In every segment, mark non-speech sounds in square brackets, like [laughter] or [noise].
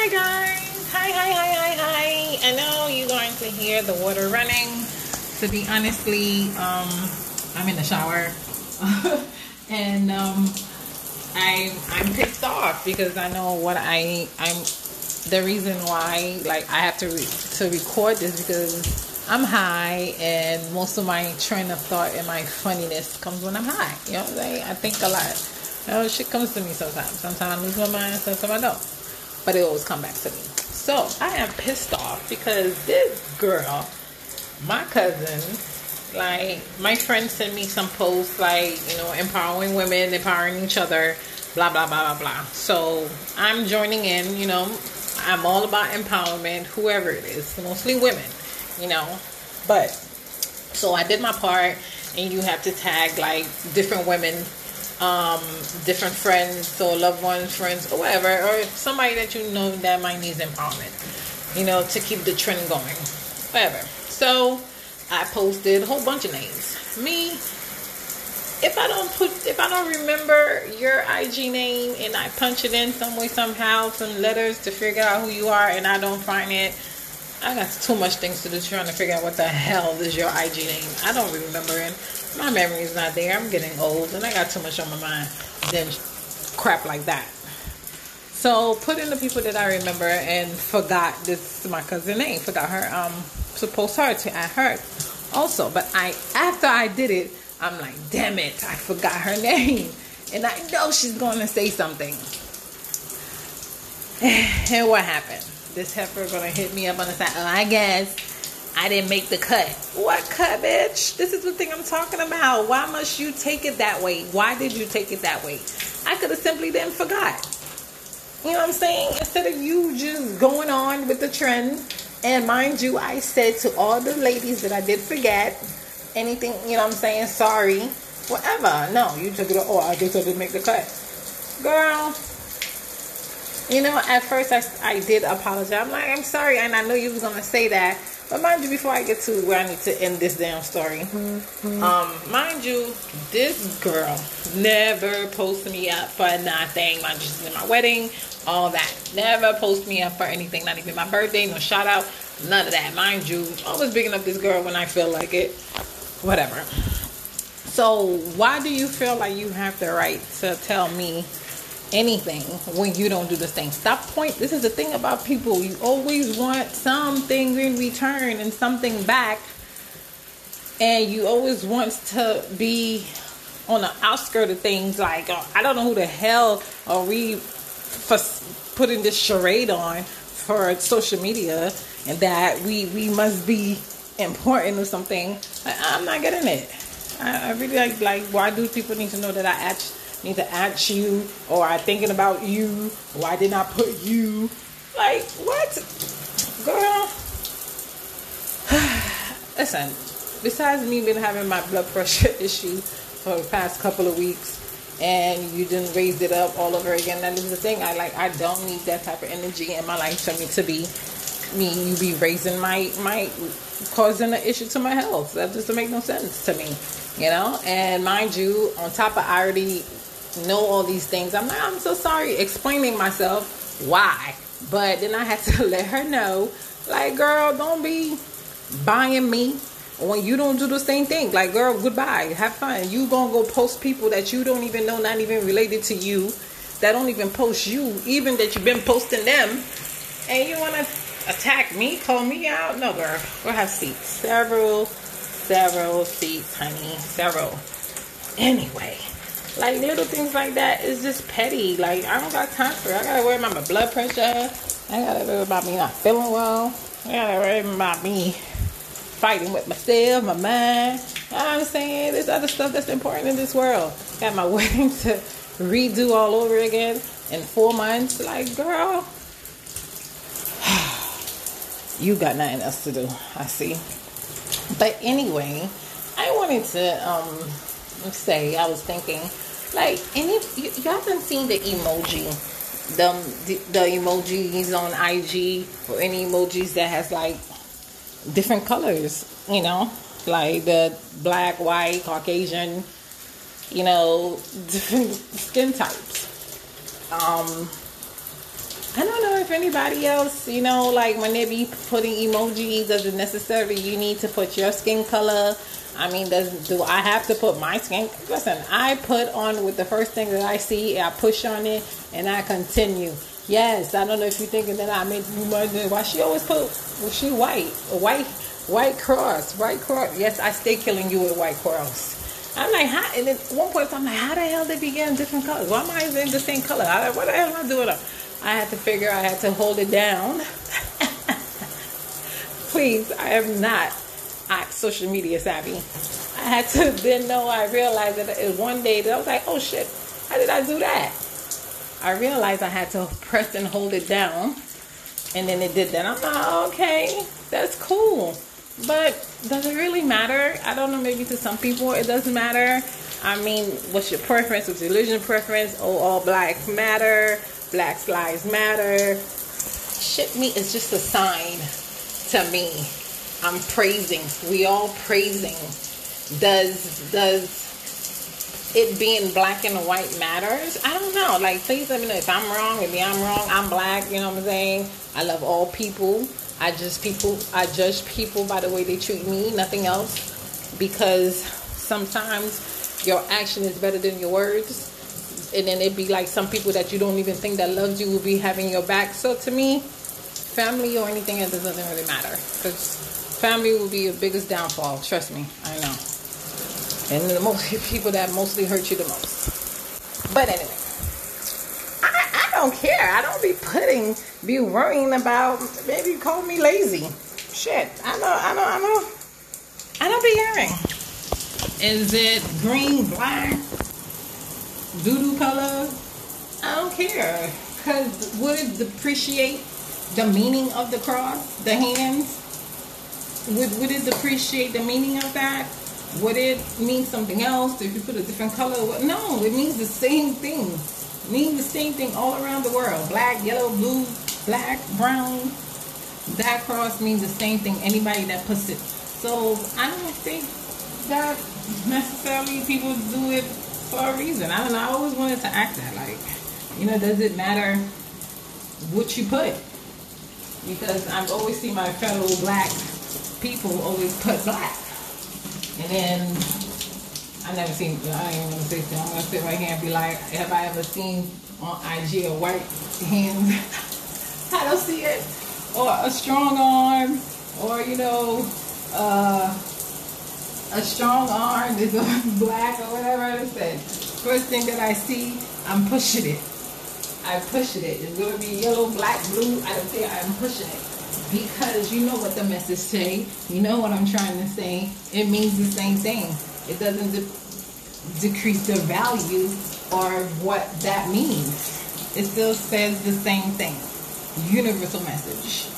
Hi guys. Hi, hi, hi, hi, hi. I know you're going to hear the water running. To be honestly, um, I'm in the shower. [laughs] and um, I I'm pissed off because I know what I I'm the reason why like I have to re- to record this because I'm high and most of my train of thought and my funniness comes when I'm high. You know what I'm saying? I think a lot. Know, shit comes to me sometimes. Sometimes I lose my mind, sometimes I don't. But it always come back to me. So I am pissed off because this girl, my cousin, like my friend sent me some posts like, you know, empowering women, empowering each other, blah blah blah blah blah. So I'm joining in, you know, I'm all about empowerment, whoever it is, mostly women, you know. But so I did my part, and you have to tag like different women, um, different friends or loved ones, friends or whatever, or somebody that you know that might need empowerment, you know, to keep the trend going, whatever. So I posted a whole bunch of names. Me, if I don't put, if I don't remember your IG name and I punch it in some way, somehow, some letters to figure out who you are, and I don't find it, I got too much things to do trying to figure out what the hell is your IG name. I don't remember it. My memory is not there. I'm getting old, and I got too much on my mind than crap like that. So put in the people that I remember and forgot this is my cousin name. Forgot her. Um, supposed her to add her also, but I after I did it, I'm like, damn it, I forgot her [laughs] name, and I know she's to say something. [sighs] And what happened? This heifer gonna hit me up on the side. Oh, I guess I didn't make the cut. What cut, bitch? This is the thing I'm talking about. Why must you take it that way? Why did you take it that way? I could have simply then forgot. You know what I'm saying? Instead of you just going on with the trend, and mind you, I said to all the ladies that I did forget anything, you know what I'm saying? Sorry, whatever. No, you took it. Oh, I guess I didn't make the cut, girl. You know, at first I, I did apologize. I'm like, I'm sorry, and I know you was gonna say that. But mind you, before I get to where I need to end this damn story, mm-hmm. um, mind you, this girl never posted me up for nothing. Mind you, in my wedding, all that. Never post me up for anything, not even my birthday, no shout out, none of that. Mind you, I always bigging up this girl when I feel like it. Whatever. So why do you feel like you have the right to tell me anything when you don't do the thing. Stop point. This is the thing about people. You always want something in return and something back. And you always want to be on the outskirt of things like oh, I don't know who the hell are we for putting this charade on for social media and that we we must be important or something. I, am not getting it. I, I really like like why do people need to know that I actually need at you or I thinking about you why did not put you. Like what? Girl. [sighs] Listen besides me been having my blood pressure [laughs] issue for the past couple of weeks and you didn't raise it up all over again that is the thing. I like I don't need that type of energy in my life for me to be me you be raising my my causing an issue to my health. That doesn't make no sense to me you know? And mind you on top of I already know all these things. I'm like, I'm so sorry, explaining myself why. But then I had [laughs] to let her know, like, girl, don't be buying me when you don't do the same thing. Like, girl, goodbye. Have fun. You gonna go post people that you don't even know, not even related to you, that don't even post you, even that you've been posting them, and you wanna attack me, call me out? No, girl. We'll have seats. Several, several seats, honey. Several. Anyway. Like little things like that is just petty. Like I don't got time for it. I gotta worry about my blood pressure. I gotta worry about me not feeling well. I gotta worry about me fighting with myself, my mind. You know I'm saying? There's other stuff that's important in this world. Got my [laughs] wedding to redo all over again in four months. Like, girl, [sighs] you got nothing else to do. I see. But anyway, I wanted to um say I was thinking like, any you, you haven't seen the emoji, the, the the emojis on IG or any emojis that has like different colors, you know, like the black, white, Caucasian, you know, [laughs] different skin types. Um, if anybody else, you know, like when they be putting emojis, doesn't necessarily you need to put your skin color. I mean, does do I have to put my skin? Listen, I put on with the first thing that I see, I push on it, and I continue. Yes, I don't know if you're thinking that I made you wonder why she always put was she white, white, white cross, white cross. Yes, I stay killing you with white cross. I'm like, how? And at one point, I'm like, how the hell they begin different colors? Why am I in the same color? I, what the hell am I doing? I had to figure. I had to hold it down. [laughs] Please, I am not social media savvy. I had to [laughs] then know. I realized that one day that I was like, oh shit, how did I do that? I realized I had to [laughs] press and hold it down, and then it did that. I'm like, okay, that's cool. But does it really matter? I don't know. Maybe to some people it doesn't matter. I mean, what's your preference? What's your religion preference? Oh, all black matter. Black lives matter. Shit, me is just a sign to me. I'm praising. We all praising. Does does it being black and white matters? I don't know. Like, please let me know if I'm wrong. Maybe I'm wrong. I'm black. You know what I'm saying? I love all people. I just people I judge people by the way they treat me, nothing else. Because sometimes your action is better than your words. And then it'd be like some people that you don't even think that loves you will be having your back. So to me, family or anything else doesn't really matter. Because family will be your biggest downfall. Trust me, I know. And the most [laughs] people that mostly hurt you the most. But anyway I don't care. I don't be putting, be worrying about. Maybe call me lazy. Shit. I know. I know. I know. I don't be hearing. Is it green, black, doodoo color? I don't care. Cause would it depreciate the meaning of the cross, the hands? Would would it depreciate the meaning of that? Would it mean something else if you put a different color? No, it means the same thing Means the same thing all around the world. Black, yellow, blue, black, brown. That cross means the same thing. Anybody that puts it. So I don't think that necessarily people do it for a reason. I don't know. I always wanted to act that like, you know, does it matter what you put? Because I've always seen my fellow black people always put black. And then I never seen, I ain't gonna say. I'm gonna sit right here and be like, have I ever seen on IG a white hand? [laughs] I don't see it. Or a strong arm, or you know, uh, a strong arm is [laughs] black or whatever it said. First thing that I see, I'm pushing it. I'm pushing it. It's gonna be yellow, black, blue. I don't care. I'm pushing it because you know what the message say. You know what I'm trying to say. It means the same thing. It doesn't de- decrease the value or what that means. It still says the same thing. Universal message.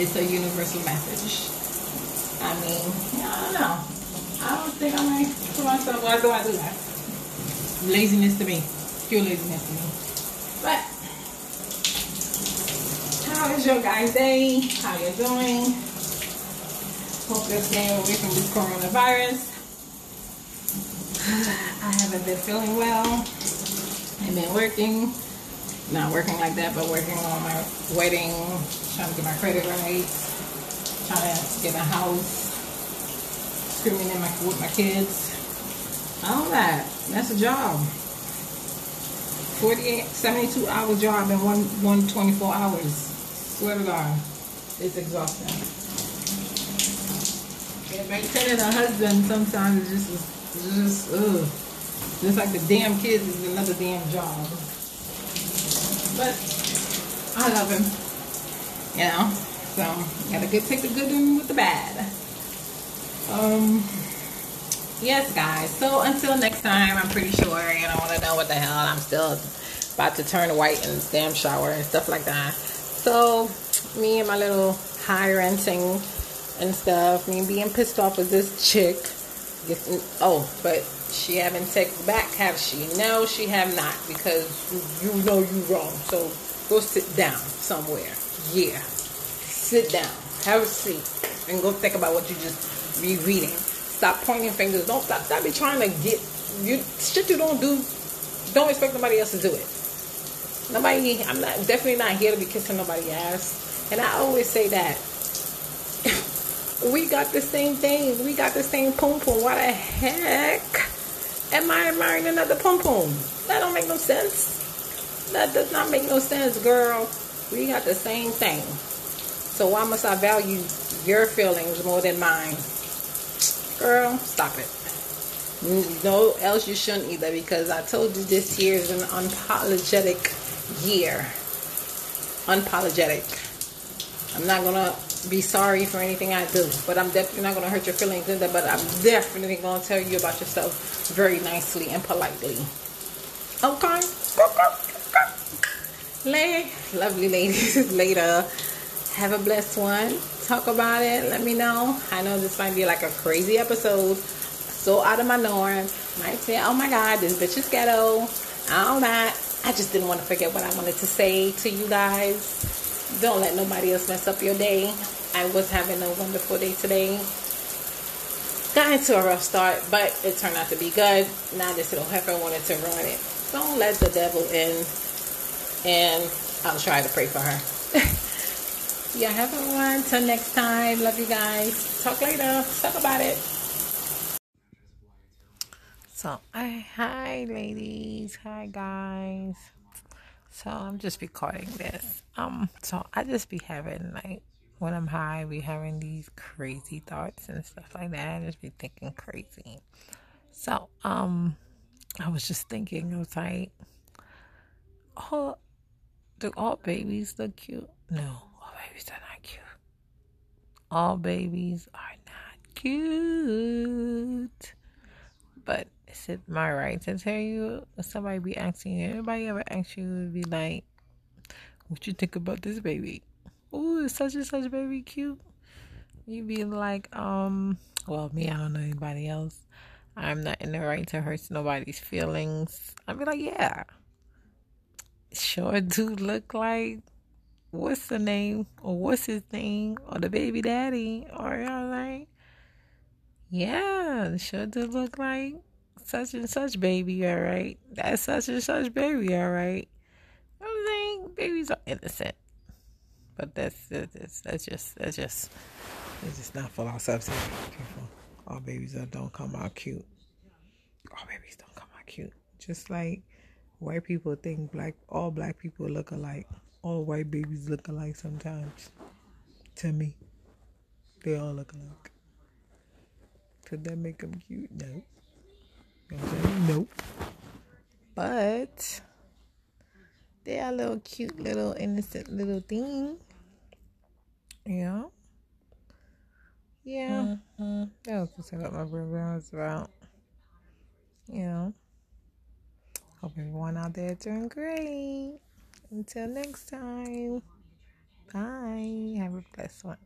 It's a universal message. I mean, I don't know. I don't think I'm going to myself, why do I do that? Laziness to me. Pure laziness to me. But, how is your guys' day? How you doing? Hope you're staying away from this coronavirus. [sighs] I haven't been feeling well. I've been working, not working like that, but working on my wedding, trying to get my credit right, trying to get a house, screaming in my with my kids. All that. That's a job. 48, 72 hour job in one, one 24 hours. Swear to God. It's exhausting. Yeah, maintaining a husband sometimes is just just, ugh. Just like the damn kids is another damn job. But I love him. You know? So gotta get take the good with the bad. Um yes guys. So until next time, I'm pretty sure you don't wanna know what the hell. I'm still about to turn white in this damn shower and stuff like that. So me and my little high renting and stuff, me being pissed off with this chick oh, but she haven't taken back, have she? No, she have not, because you know you wrong. So go sit down somewhere. Yeah. Sit down. Have a seat. And go think about what you just be reading. Stop pointing fingers. Don't stop. Stop be trying to get you shit you don't do. Don't expect nobody else to do it. Nobody, I'm not definitely not here to be kissing nobody's ass. And I always say that. [laughs] we got the same thing. We got the same pom pom. Why the heck am I admiring another pom pom? That don't make no sense. That does not make no sense, girl. We got the same thing. So why must I value your feelings more than mine? Girl, stop it. No, else you shouldn't either because I told you this year is an unapologetic year. Unapologetic. I'm not gonna be sorry for anything I do, but I'm definitely not gonna hurt your feelings either. But I'm definitely gonna tell you about yourself very nicely and politely. Okay. Lay, lovely ladies. [laughs] Later. Have a blessed one. Talk about it. Let me know. I know this might be like a crazy episode. So out of my norm. Might say, oh my God, this bitch is ghetto. All that. I just didn't want to forget what I wanted to say to you guys. Don't let nobody else mess up your day. I was having a wonderful day today. Got into a rough start, but it turned out to be good. Now this little heifer wanted to ruin it. Don't let the devil in. And I'll try to pray for her. Yeah, have a one. Till next time. Love you guys. Talk later. Talk about it. So, I, hi, ladies. Hi, guys. So, I'm just recording this. Um, so I just be having like when I'm high, be having these crazy thoughts and stuff like that. I just be thinking crazy. So, um, I was just thinking, I was like, oh, do all babies look cute? No, babies are not cute. All babies are not cute. But is it my right to tell you? Somebody be asking you. Anybody ever ask you would be like, "What you think about this baby?" Ooh, is such and such baby cute? You be like, um, well, me, I don't know anybody else. I'm not in the right to hurt nobody's feelings. I'd be like, yeah, sure do look like what's the name or what's his name or the baby daddy or y'all like, yeah, sure do look like such and such baby, all right. That's such and such baby, all right. You know what I'm saying? Babies are innocent. But that's that's that's just that's just it's just not for our substance. Careful. All babies don't come out cute. All babies don't come out cute. Just like white people think black all black people look alike. All white babies look alike sometimes. To me. They all look alike. Could that make them cute? No. Nope. But they're a little cute, little innocent little thing. Yeah. Yeah. Mm-hmm. That was what my brother was about. You know. Hope everyone out there doing great. Until next time. Bye. Have a blessed one.